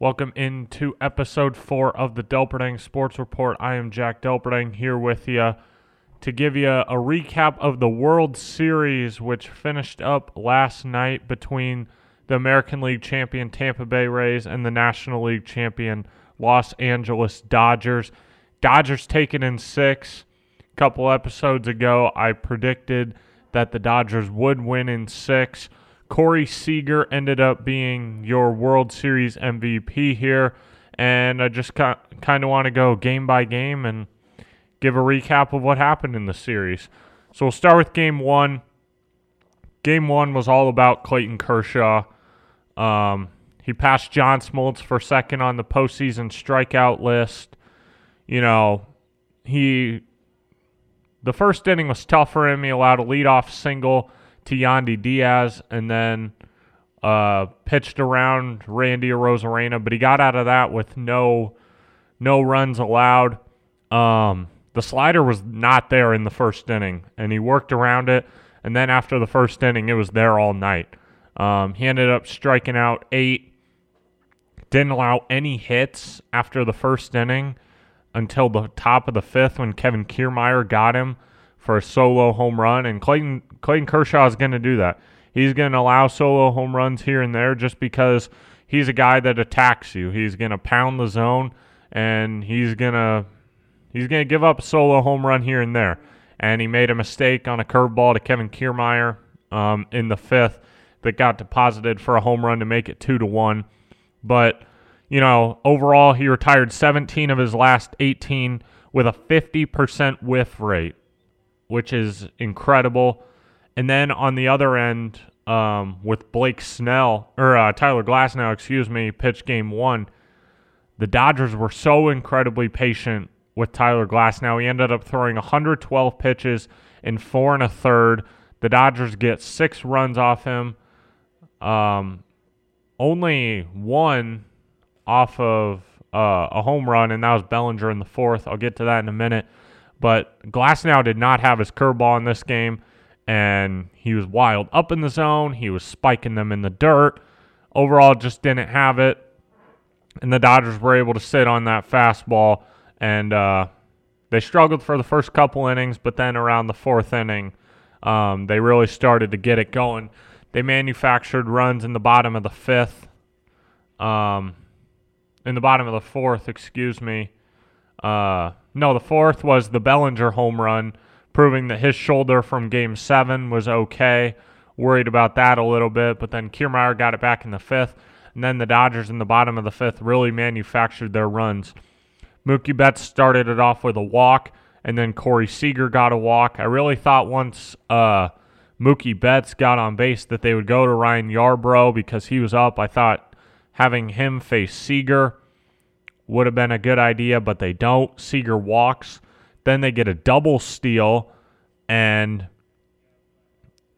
Welcome into episode four of the Delperdang Sports Report. I am Jack Delperdang here with you to give you a recap of the World Series, which finished up last night between the American League champion Tampa Bay Rays and the National League champion Los Angeles Dodgers. Dodgers taken in six. A couple episodes ago, I predicted that the Dodgers would win in six. Corey Seager ended up being your World Series MVP here. And I just kind of want to go game by game and give a recap of what happened in the series. So we'll start with game one. Game one was all about Clayton Kershaw. Um, he passed John Smoltz for second on the postseason strikeout list. You know, he the first inning was tough for him. He allowed a leadoff single to Yandy Diaz and then uh, pitched around Randy Arozarena, but he got out of that with no no runs allowed. Um, the slider was not there in the first inning, and he worked around it. And then after the first inning, it was there all night. Um, he ended up striking out eight. Didn't allow any hits after the first inning until the top of the fifth when Kevin Kiermaier got him for a solo home run. And Clayton Clayton Kershaw is going to do that. He's going to allow solo home runs here and there just because he's a guy that attacks you. He's going to pound the zone and he's going to he's going to give up a solo home run here and there. And he made a mistake on a curveball to Kevin Kiermaier um, in the fifth that got deposited for a home run to make it two to one. But you know, overall, he retired 17 of his last 18 with a 50% whiff rate, which is incredible. And then on the other end, um, with Blake Snell or uh, Tyler Glasnow, excuse me, pitched game one. The Dodgers were so incredibly patient with Tyler Glasnow He ended up throwing 112 pitches in four and a third. The Dodgers get six runs off him. Um, only one off of uh, a home run, and that was Bellinger in the fourth. I'll get to that in a minute. But Glasnow did not have his curveball in this game and he was wild up in the zone. He was spiking them in the dirt. Overall, just didn't have it. And the Dodgers were able to sit on that fastball, and uh, they struggled for the first couple innings, but then around the fourth inning, um, they really started to get it going. They manufactured runs in the bottom of the fifth, um, in the bottom of the fourth, excuse me. Uh, no, the fourth was the Bellinger home run proving that his shoulder from game seven was okay. Worried about that a little bit, but then Kiermaier got it back in the fifth. And then the Dodgers in the bottom of the fifth really manufactured their runs. Mookie Betts started it off with a walk, and then Corey Seager got a walk. I really thought once uh, Mookie Betts got on base that they would go to Ryan Yarbrough because he was up. I thought having him face Seager would have been a good idea, but they don't. Seager walks. Then they get a double steal, and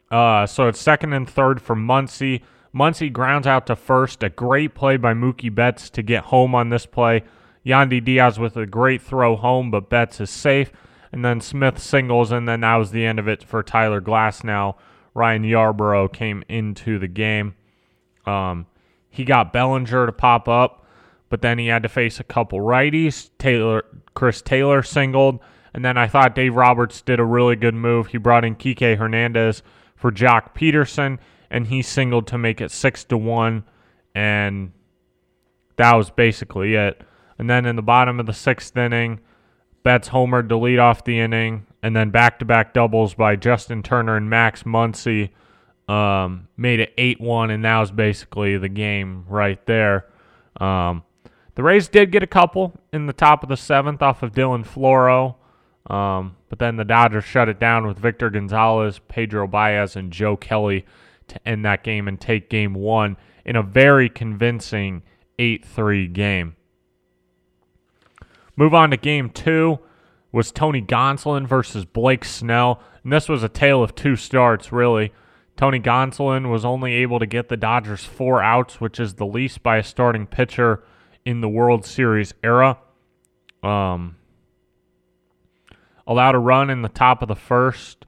uh, so it's second and third for Muncy. Muncy grounds out to first. A great play by Mookie Betts to get home on this play. Yandy Diaz with a great throw home, but Betts is safe. And then Smith singles, and then that was the end of it for Tyler Glasnow Ryan Yarbrough came into the game. Um, he got Bellinger to pop up, but then he had to face a couple righties. Taylor, Chris Taylor singled, and then I thought Dave Roberts did a really good move. He brought in Kike Hernandez for Joc Pederson, and he singled to make it six to one, and that was basically it. And then in the bottom of the sixth inning, Betts homered to lead off the inning, and then back-to-back doubles by Justin Turner and Max Muncy um, made it eight one, and that was basically the game right there. Um, the Rays did get a couple in the top of the seventh off of Dylan Floro. Um, but then the Dodgers shut it down with Victor Gonzalez, Pedro Baez, and Joe Kelly to end that game and take game one in a very convincing 8 3 game. Move on to game two was Tony Gonsolin versus Blake Snell. And this was a tale of two starts, really. Tony Gonsolin was only able to get the Dodgers four outs, which is the least by a starting pitcher in the World Series era. Um, allowed a run in the top of the first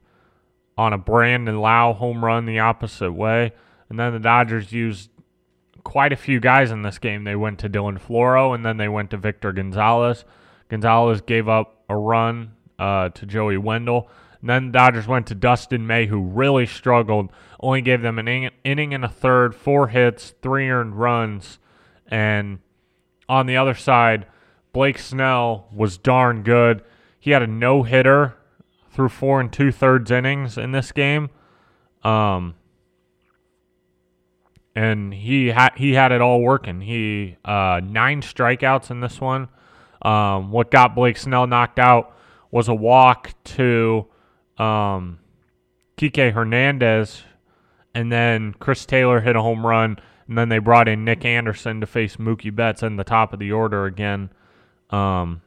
on a Brandon Lowe home run the opposite way. And then the Dodgers used quite a few guys in this game. They went to Dylan Floro and then they went to Victor Gonzalez. Gonzalez gave up a run uh, to Joey Wendle. And then the Dodgers went to Dustin May, who really struggled. Only gave them an inning and a third, four hits, three earned runs. And on the other side, Blake Snell was darn good. He had a no hitter through four and two thirds innings in this game. Um, and he had he had it all working. He uh, nine strikeouts in this one. Um, what got Blake Snell knocked out was a walk to um, Kike Hernandez, and then Chris Taylor hit a home run, and then they brought in Nick Anderson to face Mookie Betts in the top of the order again. Um,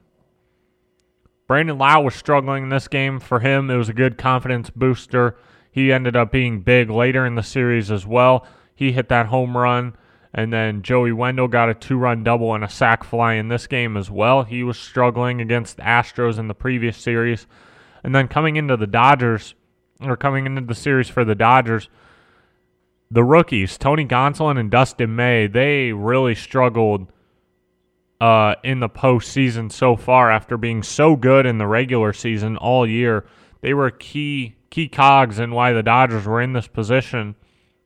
Brandon Lowe was struggling in this game. For him, it was a good confidence booster. He ended up being big later in the series as well. He hit that home run. And then Joey Wendle got a two run double and a sac fly in this game as well. He was struggling against the Astros in the previous series. And then coming into the Dodgers, or coming into the series for the Dodgers, the rookies, Tony Gonsolin and Dustin May, they really struggled uh, in the postseason so far after being so good in the regular season all year. They were key key cogs in why the Dodgers were in this position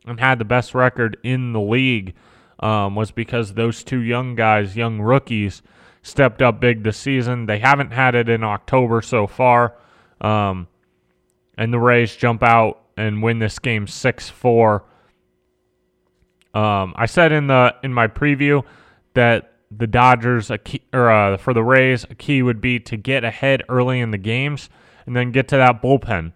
and had the best record in the league um, was because those two young guys, young rookies, stepped up big this season. They haven't had it in October so far. Um, and the Rays jump out and win this game 6 4. Um, I said in the in my preview that the Dodgers key, or uh, for the Rays a key would be to get ahead early in the games and then get to that bullpen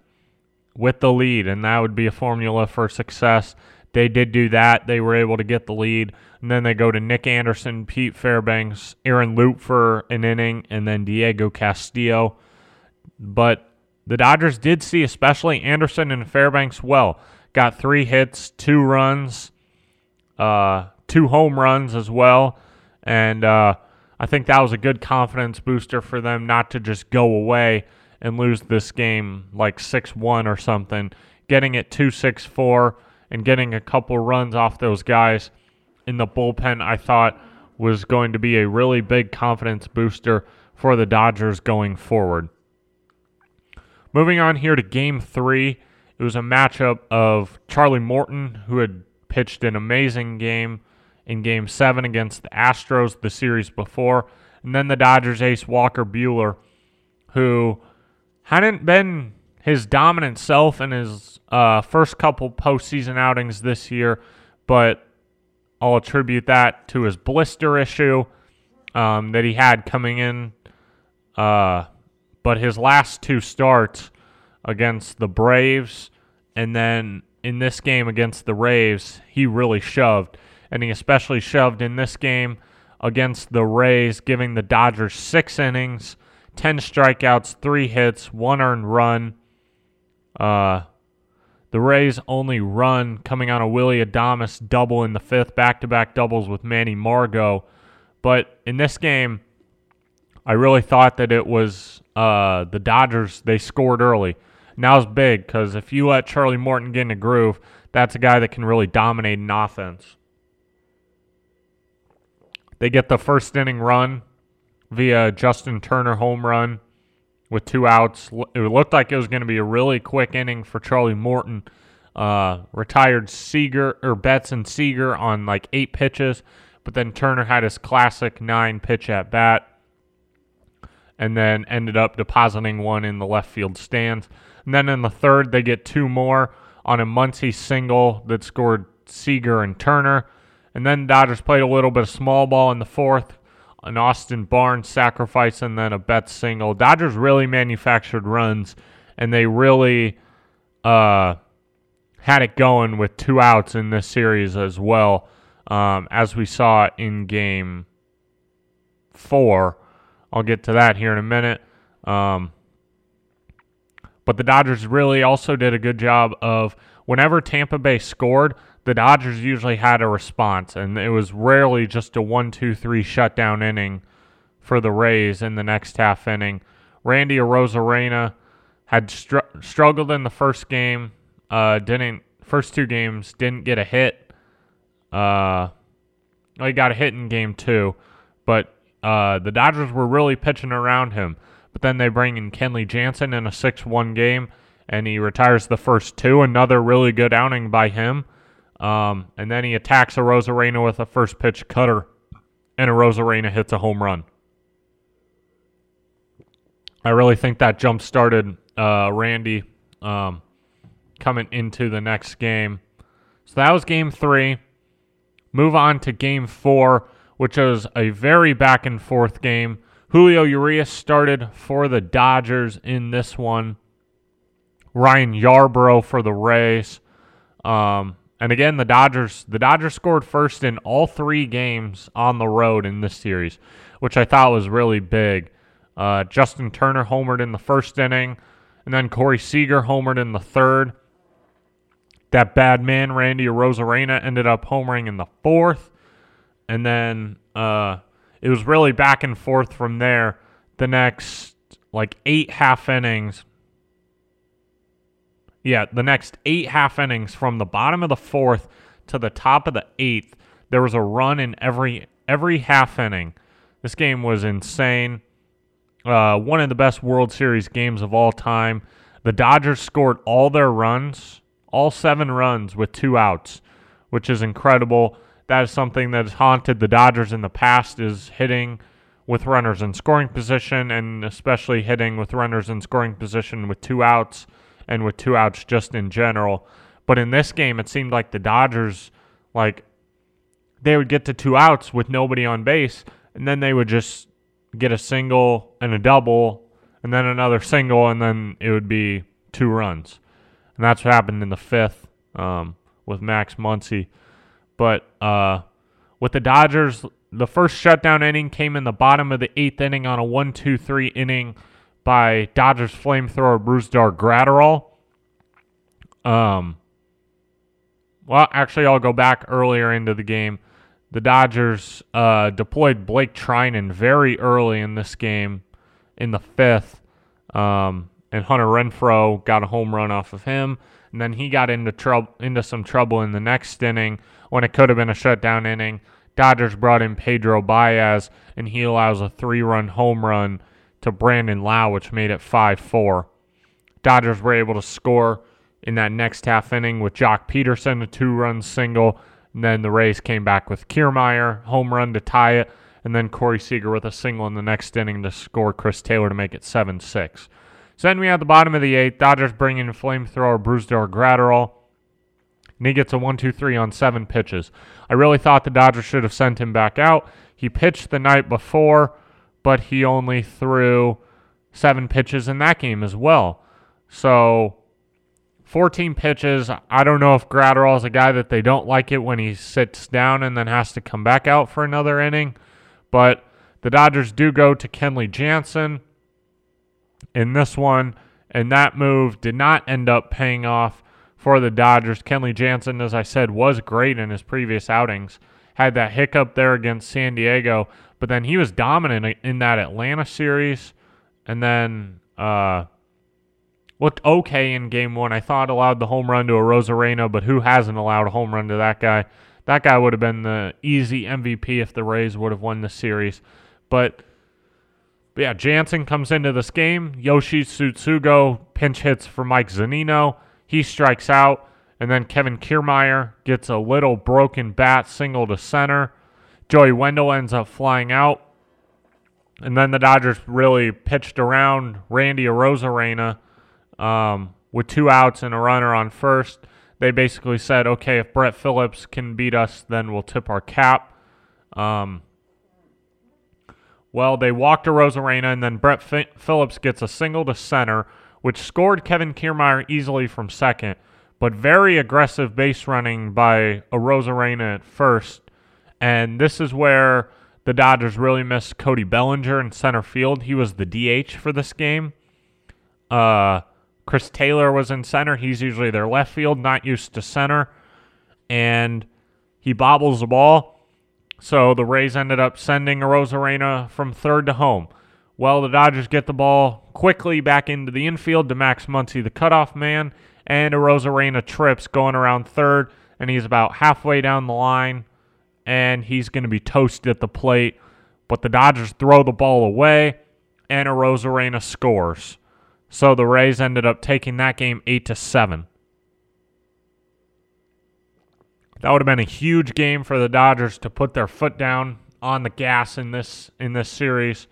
with the lead, and that would be a formula for success. They did do that. They were able to get the lead, and then they go to Nick Anderson, Pete Fairbanks, Aaron Loup for an inning, and then Diego Castillo. But the Dodgers did see, especially Anderson and Fairbanks, well. Got three hits, two runs, uh, two home runs as well, and uh, I think that was a good confidence booster for them not to just go away and lose this game like 6 1 or something. Getting it 2 6 4 and getting a couple runs off those guys in the bullpen, I thought was going to be a really big confidence booster for the Dodgers going forward. Moving on here to game three, it was a matchup of Charlie Morton, who had pitched an amazing game in game seven against the Astros the series before, and then the Dodgers ace Walker Buehler, who hadn't been his dominant self in his uh, first couple postseason outings this year, but I'll attribute that to his blister issue um, that he had coming in. Uh, but his last two starts against the Braves and then in this game against the Rays, he really shoved. And he especially shoved in this game against the Rays, giving the Dodgers six innings 10 strikeouts, three hits, one earned run. Uh, the Rays' only run coming on a Willie Adames double in the fifth, back to back doubles with Manny Margot. But in this game, I really thought that it was uh, the Dodgers, they scored early. Now it's big because if you let Charlie Morton get in a groove, that's a guy that can really dominate an offense. They get the first inning run via Justin Turner home run with two outs. It looked like it was going to be a really quick inning for Charlie Morton. Uh, retired Seager or Betts and Seager on like eight pitches, but then Turner had his classic nine pitch at bat, and then ended up depositing one in the left field stands. And then in the third, they get two more on a Muncy single that scored Seager and Turner. And then Dodgers played a little bit of small ball in the fourth, an Austin Barnes sacrifice and then a Betts single. Dodgers really manufactured runs and they really uh, had it going with two outs in this series as well, um, as we saw in game four. I'll get to that here in a minute. Um, but the Dodgers really also did a good job of whenever Tampa Bay scored, the Dodgers usually had a response, and it was rarely just a one, two, three shutdown inning for the Rays in the next half inning. Randy Arozarena had str- struggled in the first game. Uh, didn't first two games didn't get a hit. Uh, he got a hit in game two, but uh, the Dodgers were really pitching around him. But then they bring in Kenley Jansen in a 6 1 game, and he retires the first two. Another really good outing by him. Um, and then he attacks Arozarena with a first pitch cutter, and Arozarena hits a home run. I really think that jump started uh, Randy um, coming into the next game. So that was game three. Move on to game four, which was a very back and forth game. Julio Urias started for the Dodgers in this one. Ryan Yarbrough for the Rays. Um, and again, the Dodgers the Dodgers scored first in all three games on the road in this series, which I thought was really big. Uh, Justin Turner homered in the first inning, and then Corey Seager homered in the third. That bad man, Randy Arozarena, ended up homering in the fourth. And then uh, it was really back and forth from there. The next, like, eight half innings. Yeah, the next eight half innings from the bottom of the fourth to the top of the eighth, there was a run in every every half inning. This game was insane. Uh, one of the best World Series games of all time. The Dodgers scored all their runs, all seven runs with two outs, which is incredible. That is something that has haunted the Dodgers in the past is hitting with runners in scoring position and especially hitting with runners in scoring position with two outs and with two outs just in general. But in this game it seemed like the Dodgers like they would get to two outs with nobody on base and then they would just get a single and a double, and then another single, and then it would be two runs. And that's what happened in the fifth um, with Max Muncy. But uh, with the Dodgers, the first shutdown inning came in the bottom of the eighth inning on a 1 2 3 inning by Dodgers flamethrower Brusdar Graterol. Um, well, actually, I'll go back earlier into the game the Dodgers uh, deployed Blake Treinen very early in this game in the fifth. Um, and Hunter Renfroe got a home run off of him. And then he got into trouble into some trouble in the next inning when it could have been a shutdown inning. Dodgers brought in Pedro Baez, and he allows a three-run home run to Brandon Lowe, which made it 5-4. Dodgers were able to score in that next half inning with Joc Pederson, a two-run single, and then the Rays came back with Kiermaier, home run to tie it, and then Corey Seager with a single in the next inning to score Chris Taylor to make it 7 6. So then we have the bottom of the eighth. Dodgers bring in flamethrower Brusdar Graterol. And he gets a 1 2 3 on seven pitches. I really thought the Dodgers should have sent him back out. He pitched the night before, but he only threw seven pitches in that game as well. So 14 pitches. I don't know if Graterol is a guy that they don't like it when he sits down and then has to come back out for another inning. But the Dodgers do go to Kenley Jansen in this one, and that move did not end up paying off for the Dodgers. Kenley Jansen, as I said, was great in his previous outings. Had that hiccup there against San Diego, but then he was dominant in that Atlanta series. And then uh, looked okay in game one. I thought allowed the home run to Arozarena, but who hasn't allowed a home run to that guy? That guy would have been the easy MVP if the Rays would have won the series. But, but yeah, Jansen comes into this game. Yoshi Tsutsugo pinch hits for Mike Zunino. He strikes out. And then Kevin Kiermaier gets a little broken bat single to center. Joey Wendle ends up flying out. And then the Dodgers really pitched around Randy Arozarena um, with two outs and a runner on first. They basically said, okay, if Brett Phillips can beat us, then we'll tip our cap. Um, well, they walked to Arozarena, and then Brett F- Phillips gets a single to center, which scored Kevin Kiermaier easily from second, but very aggressive base running by Arozarena at first. And this is where the Dodgers really missed Cody Bellinger in center field. He was the DH for this game. Uh, Chris Taylor was in center. He's usually their left field, not used to center. And he bobbles the ball. So the Rays ended up sending Arozarena from third to home. Well, the Dodgers get the ball quickly back into the infield to Max Muncy, the cutoff man, and Arozarena trips going around third, and he's about halfway down the line and he's going to be toasted at the plate. But the Dodgers throw the ball away, and Arozarena scores. So the Rays ended up taking that game eight to seven. That would have been a huge game for the Dodgers to put their foot down on the gas in this in this series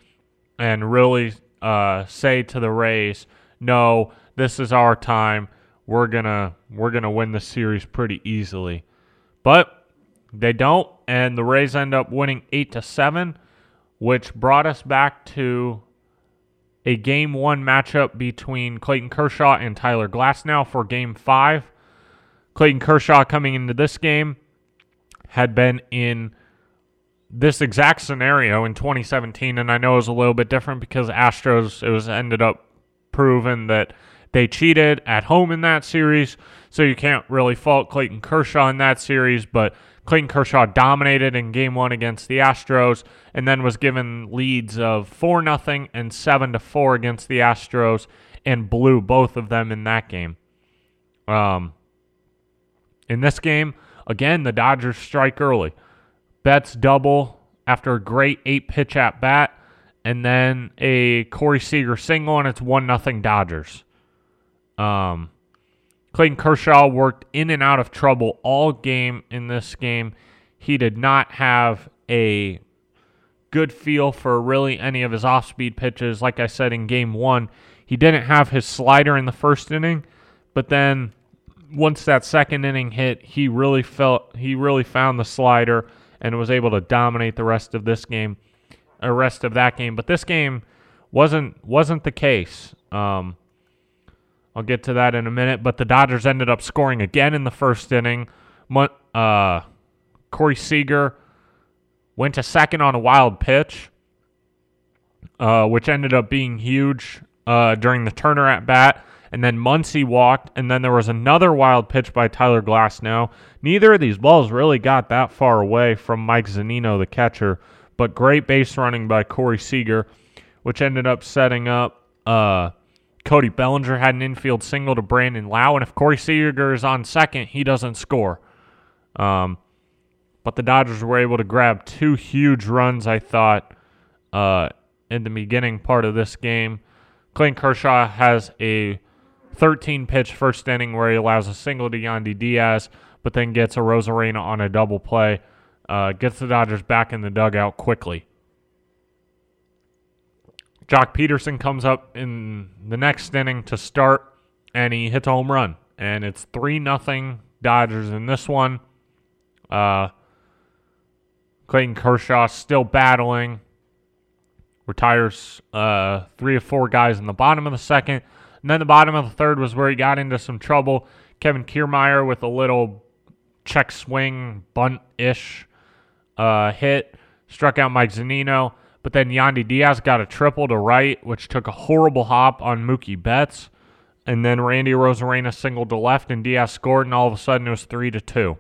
and really uh, say to the Rays, "No, this is our time. We're gonna we're gonna win the series pretty easily." But they don't, and the Rays end up winning eight to seven, which brought us back to a game one matchup between Clayton Kershaw and Tyler Glasnow for game five. Clayton Kershaw coming into this game had been in this exact scenario in 2017, and I know it was a little bit different because Astros it was ended up proven that they cheated at home in that series, so you can't really fault Clayton Kershaw in that series, but Clayton Kershaw dominated in game one against the Astros and then was given leads of 4 nothing and 7 to 4 against the Astros and blew both of them in that game. Um, in this game, again, the Dodgers strike early. Betts double after a great eight pitch at bat, and then a Corey Seager single, and it's 1 nothing Dodgers. Um, Clayton Kershaw worked in and out of trouble all game in this game. He did not have a good feel for really any of his off speed pitches. Like I said in game one, he didn't have his slider in the first inning, but then once that second inning hit, he really felt he really found the slider and was able to dominate the rest of this game, the rest of that game. But this game wasn't wasn't the case. Um, I'll get to that in a minute. But the Dodgers ended up scoring again in the first inning. Uh, Corey Seager went to second on a wild pitch, uh, which ended up being huge uh, during the Turner at bat. And then Muncy walked, and then there was another wild pitch by Tyler Glasnow. Neither of these balls really got that far away from Mike Zunino, the catcher, but great base running by Corey Seager, which ended up setting up uh, Cody Bellinger had an infield single to Brandon Lowe, and if Corey Seager is on second, he doesn't score. Um, but the Dodgers were able to grab two huge runs, I thought, uh, in the beginning part of this game. Clayton Kershaw has a 13 pitch first inning where he allows a single to Yandy Diaz, but then gets Arozarena on a double play, uh, gets the Dodgers back in the dugout quickly. Joc Pederson comes up in the next inning to start, and he hits a home run, and it's three nothing Dodgers in this one. Uh, Clayton Kershaw still battling, retires uh, three or four guys in the bottom of the second, and then the bottom of the third was where he got into some trouble. Kevin Kiermaier with a little check swing bunt ish uh, hit struck out Mike Zunino. But then Yandy Diaz got a triple to right, which took a horrible hop on Mookie Betts. And then Randy Arozarena singled to left, and Diaz scored, and all of a sudden it was 3 to 2.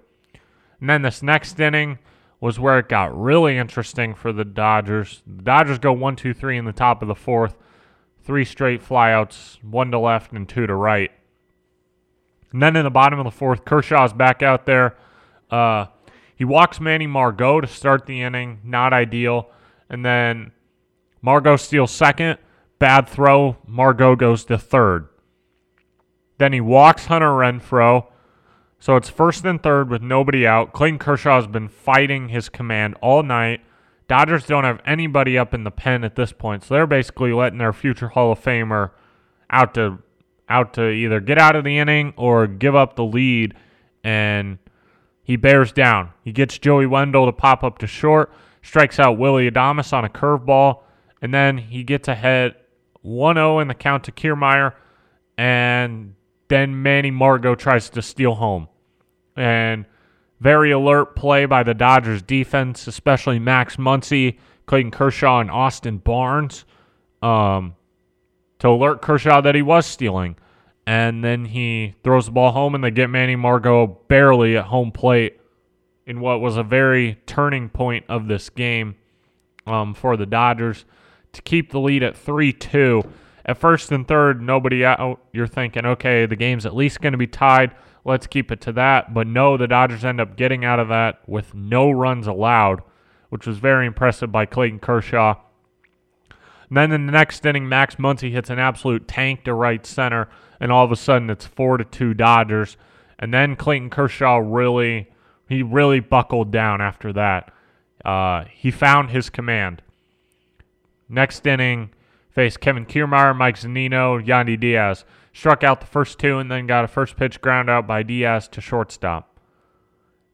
And then this next inning was where it got really interesting for the Dodgers. The Dodgers go 1 2 3 in the top of the fourth. Three straight flyouts, one to left and two to right. And then in the bottom of the fourth, Kershaw's back out there. Uh, he walks Manny Margot to start the inning. Not ideal. And then Margot steals second. Bad throw. Margot goes to third. Then he walks Hunter Renfroe. So it's first and third with nobody out. Clayton Kershaw has been fighting his command all night. Dodgers don't have anybody up in the pen at this point, so they're basically letting their future Hall of Famer out to out to either get out of the inning or give up the lead, and he bears down. He gets Joey Wendle to pop up to short strikes out Willie Adames on a curveball, and then he gets ahead 1 0 in the count to Kiermaier, and then Manny Margot tries to steal home. And very alert play by the Dodgers defense, especially Max Muncy, Clayton Kershaw, and Austin Barnes, um, to alert Kershaw that he was stealing. And then he throws the ball home, and they get Manny Margot barely at home plate in what was a very turning point of this game um, for the Dodgers to keep the lead at 3 2. At first and third, nobody out. You're thinking, okay, the game's at least going to be tied. Let's keep it to that. But no, the Dodgers end up getting out of that with no runs allowed, which was very impressive by Clayton Kershaw. And then in the next inning, Max Muncy hits an absolute tank to right center, and all of a sudden it's four to two Dodgers. And then Clayton Kershaw really, he really buckled down after that. Uh, he found his command. Next inning, faced Kevin Kiermaier, Mike Zunino, Yandy Diaz. Struck out the first two and then got a first pitch ground out by Diaz to shortstop.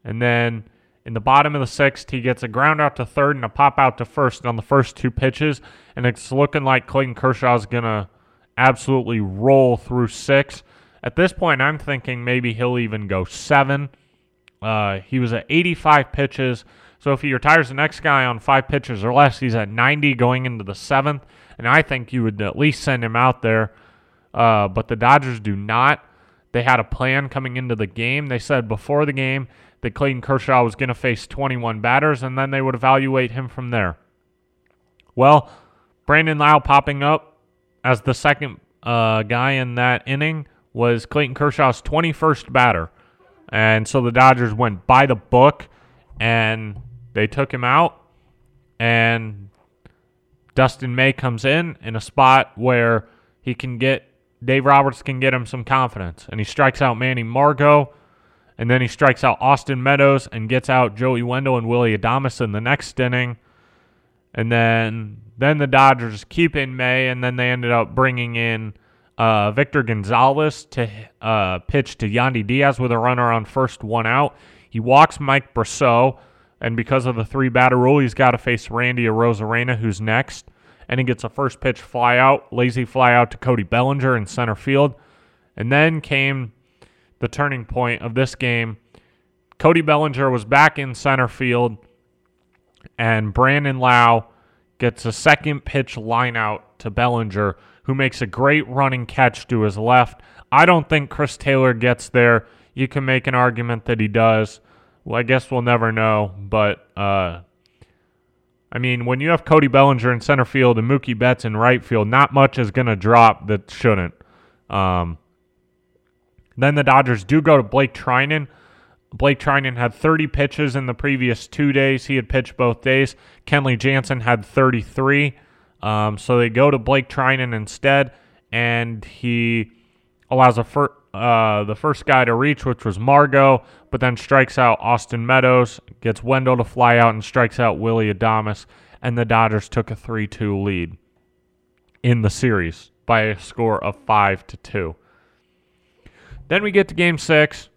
And then in the bottom of the sixth, he gets a ground out to third and a pop out to first on the first two pitches. And it's looking like Clayton Kershaw is going to absolutely roll through six. At this point, I'm thinking maybe he'll even go seven. Uh, he was at 85 pitches. So if he retires the next guy on five pitches or less, he's at 90 going into the seventh. And I think you would at least send him out there. Uh, but the Dodgers do not. They had a plan coming into the game. They said before the game that Clayton Kershaw was going to face 21 batters, and then they would evaluate him from there. Well, Brandon Lowe popping up as the second uh, guy in that inning was Clayton Kershaw's 21st batter. And so the Dodgers went by the book and they took him out. And Dustin May comes in in a spot where he can get Dave Roberts can get him some confidence. And he strikes out Manny Margot. And then he strikes out Austin Meadows and gets out Joey Wendle and Willie Adames in the next inning. And then then the Dodgers keep in May, and then they ended up bringing in uh, Victor Gonzalez to uh, pitch to Yandy Diaz with a runner on first, one out. He walks Mike Brosseau, and because of the three batter rule, he's got to face Randy Arozarena, who's next. And he gets a first pitch fly out, lazy fly out to Cody Bellinger in center field. And then came the turning point of this game. Cody Bellinger was back in center field, and Brandon Lowe gets a second pitch line out to Bellinger who makes a great running catch to his left. I don't think Chris Taylor gets there. You can make an argument that he does. Well, I guess we'll never know. But, uh, I mean, when you have Cody Bellinger in center field and Mookie Betts in right field, not much is going to drop that shouldn't. Um, then the Dodgers do go to Blake Treinen. Blake Treinen had 30 pitches in the previous two days. He had pitched both days. Kenley Jansen had 33. Um, so they go to Blake Treinen instead, and he allows a fir- uh, the first guy to reach, which was Margot, but then strikes out Austin Meadows, gets Wendle to fly out, and strikes out Willie Adames, and the Dodgers took a 3 2 lead in the series by a score of 5 to 2. Then we get to game six,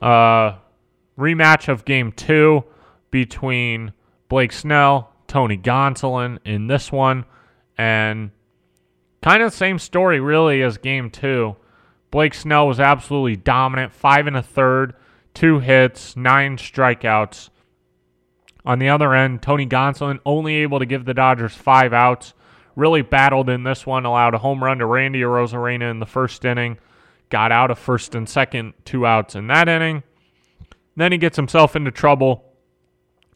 uh, rematch of game two between Blake Snell Tony Gonsolin in this one. And kind of the same story, really, as game two. Blake Snell was absolutely dominant, five and a third, two hits, nine strikeouts. On the other end, Tony Gonsolin only able to give the Dodgers five outs. Really battled in this one, allowed a home run to Randy Arozarena in the first inning. Got out of first and second, two outs in that inning. Then he gets himself into trouble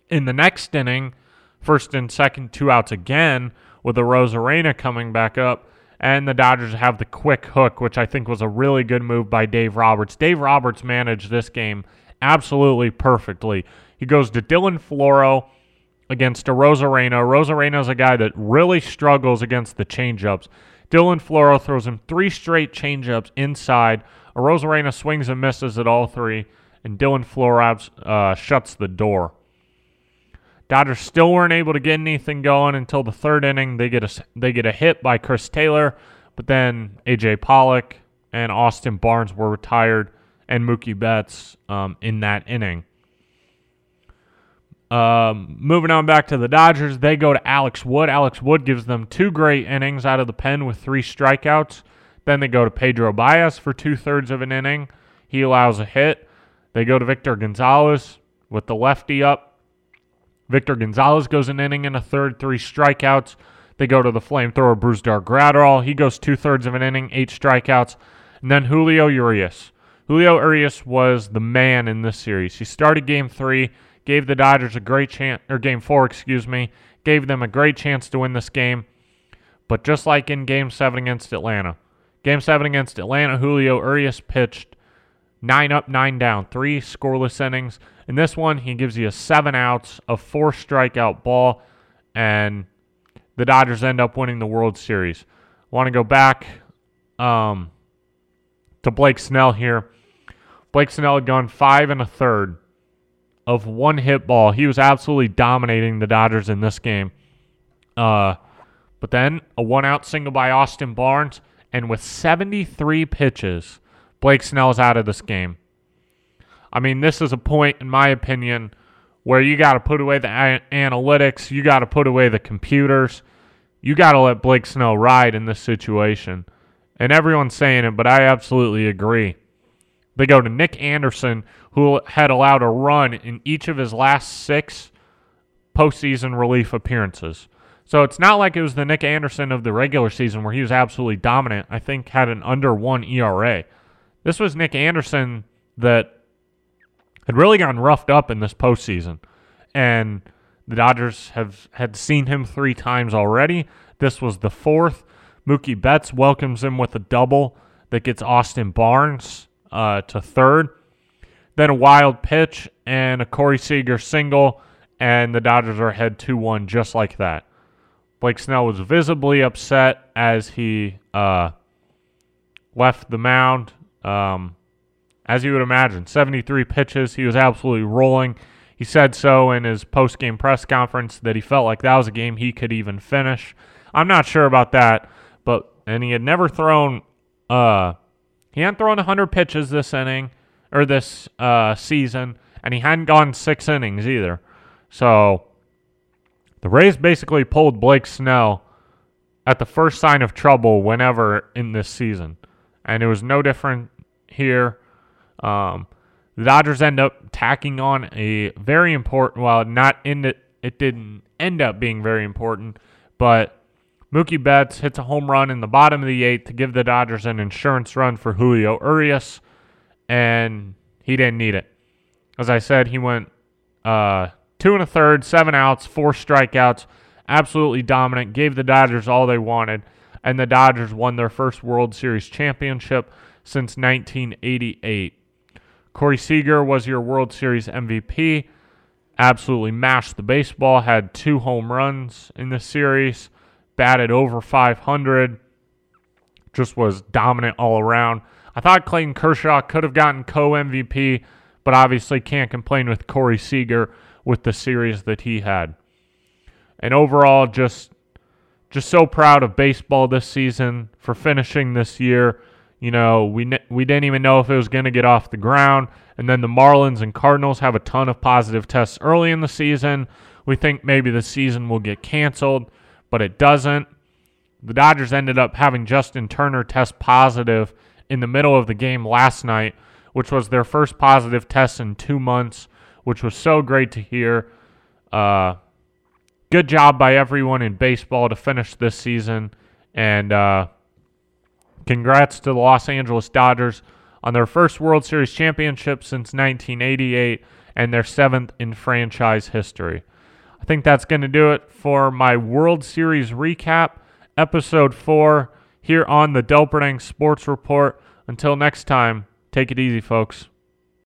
in the next inning first and second, two outs again with the Arozarena coming back up. And the Dodgers have the quick hook, which I think was a really good move by Dave Roberts. Dave Roberts managed this game absolutely perfectly. He goes to Dylan Floro against Arozarena is a guy that really struggles against the changeups. Dylan Floro throws him three straight changeups inside. Arozarena swings and misses at all three, and Dylan Floro uh, shuts the door. Dodgers still weren't able to get anything going until the third inning. They get a they get a hit by Chris Taylor, but then AJ Pollock and Austin Barnes were retired, and Mookie Betts um, in that inning. Um, moving on back to the Dodgers, they go to Alex Wood. Alex Wood gives them two great innings out of the pen with three strikeouts. Then they go to Pedro Baez for two thirds of an inning. He allows a hit. They go to Victor Gonzalez with the lefty up Victor Gonzalez goes an inning and a third, three strikeouts. They go to the flamethrower Brusdar Graterol. He goes two thirds of an inning, eight strikeouts. And then Julio Urias. Julio Urias was the man in this series. He started game three, gave the Dodgers a great chance, or game four, excuse me, gave them a great chance to win this game. But just like in Game 7 against Atlanta, Game 7 against Atlanta, Julio Urias pitched nine up, nine down, three scoreless innings. In this one, he gives you a seven outs, a four strikeout ball, and the Dodgers end up winning the World Series. I Want to go back um, to Blake Snell here. Blake Snell had gone five and a third of one hit ball. He was absolutely dominating the Dodgers in this game. Uh, but then a one out single by Austin Barnes, and with 73 pitches, Blake Snell's out of this game. I mean, this is a point, in my opinion, where you got to put away the analytics, you got to put away the computers, you got to let Blake Snell ride in this situation. And everyone's saying it, but I absolutely agree. They go to Nick Anderson, who had allowed a run in each of his last six postseason relief appearances. So it's not like it was the Nick Anderson of the regular season where he was absolutely dominant. I think had an under one ERA. This was Nick Anderson that had really gotten roughed up in this postseason. And the Dodgers have had seen him three times already. This was the fourth. Mookie Betts welcomes him with a double that gets Austin Barnes uh, to third. Then a wild pitch and a Corey Seager single, and the Dodgers are ahead 2 1 just like that. Blake Snell was visibly upset as he uh, left the mound. Um, as you would imagine, 73 pitches. He was absolutely rolling. He said so in his post game press conference that he felt like that was a game he could even finish. I'm not sure about that, but and he had never thrown uh he hadn't thrown 100 pitches this inning or this uh season and he hadn't gone 6 innings either. So the Rays basically pulled Blake Snell at the first sign of trouble whenever in this season. And it was no different here. Um, the Dodgers end up tacking on a very important, well, not in it, it didn't end up being very important, but Mookie Betts hits a home run in the bottom of the eighth to give the Dodgers an insurance run for Julio Urias, and he didn't need it. As I said, he went uh, two and a third, seven outs, four strikeouts, absolutely dominant, gave the Dodgers all they wanted, and the Dodgers won their first World Series championship since 1988. Corey Seager was your World Series MVP. Absolutely mashed the baseball, had two home runs in the series, batted over 500, just was dominant all around. I thought Clayton Kershaw could have gotten co MVP, but obviously can't complain with Corey Seager with the series that he had. And overall, just just so proud of baseball this season for finishing this year. You know, we we didn't even know if it was going to get off the ground, and then the Marlins and Cardinals have a ton of positive tests early in the season. We think maybe the season will get canceled, but it doesn't. The Dodgers ended up having Justin Turner test positive in the middle of the game last night, which was their first positive test in two months, which was so great to hear. Uh, good job by everyone in baseball to finish this season, and uh, congrats to the Los Angeles Dodgers on their first World Series championship since 1988 and their seventh in franchise history. I think that's going to do it for my World Series recap, episode four, here on the Delperdang Sports Report. Until next time, take it easy, folks.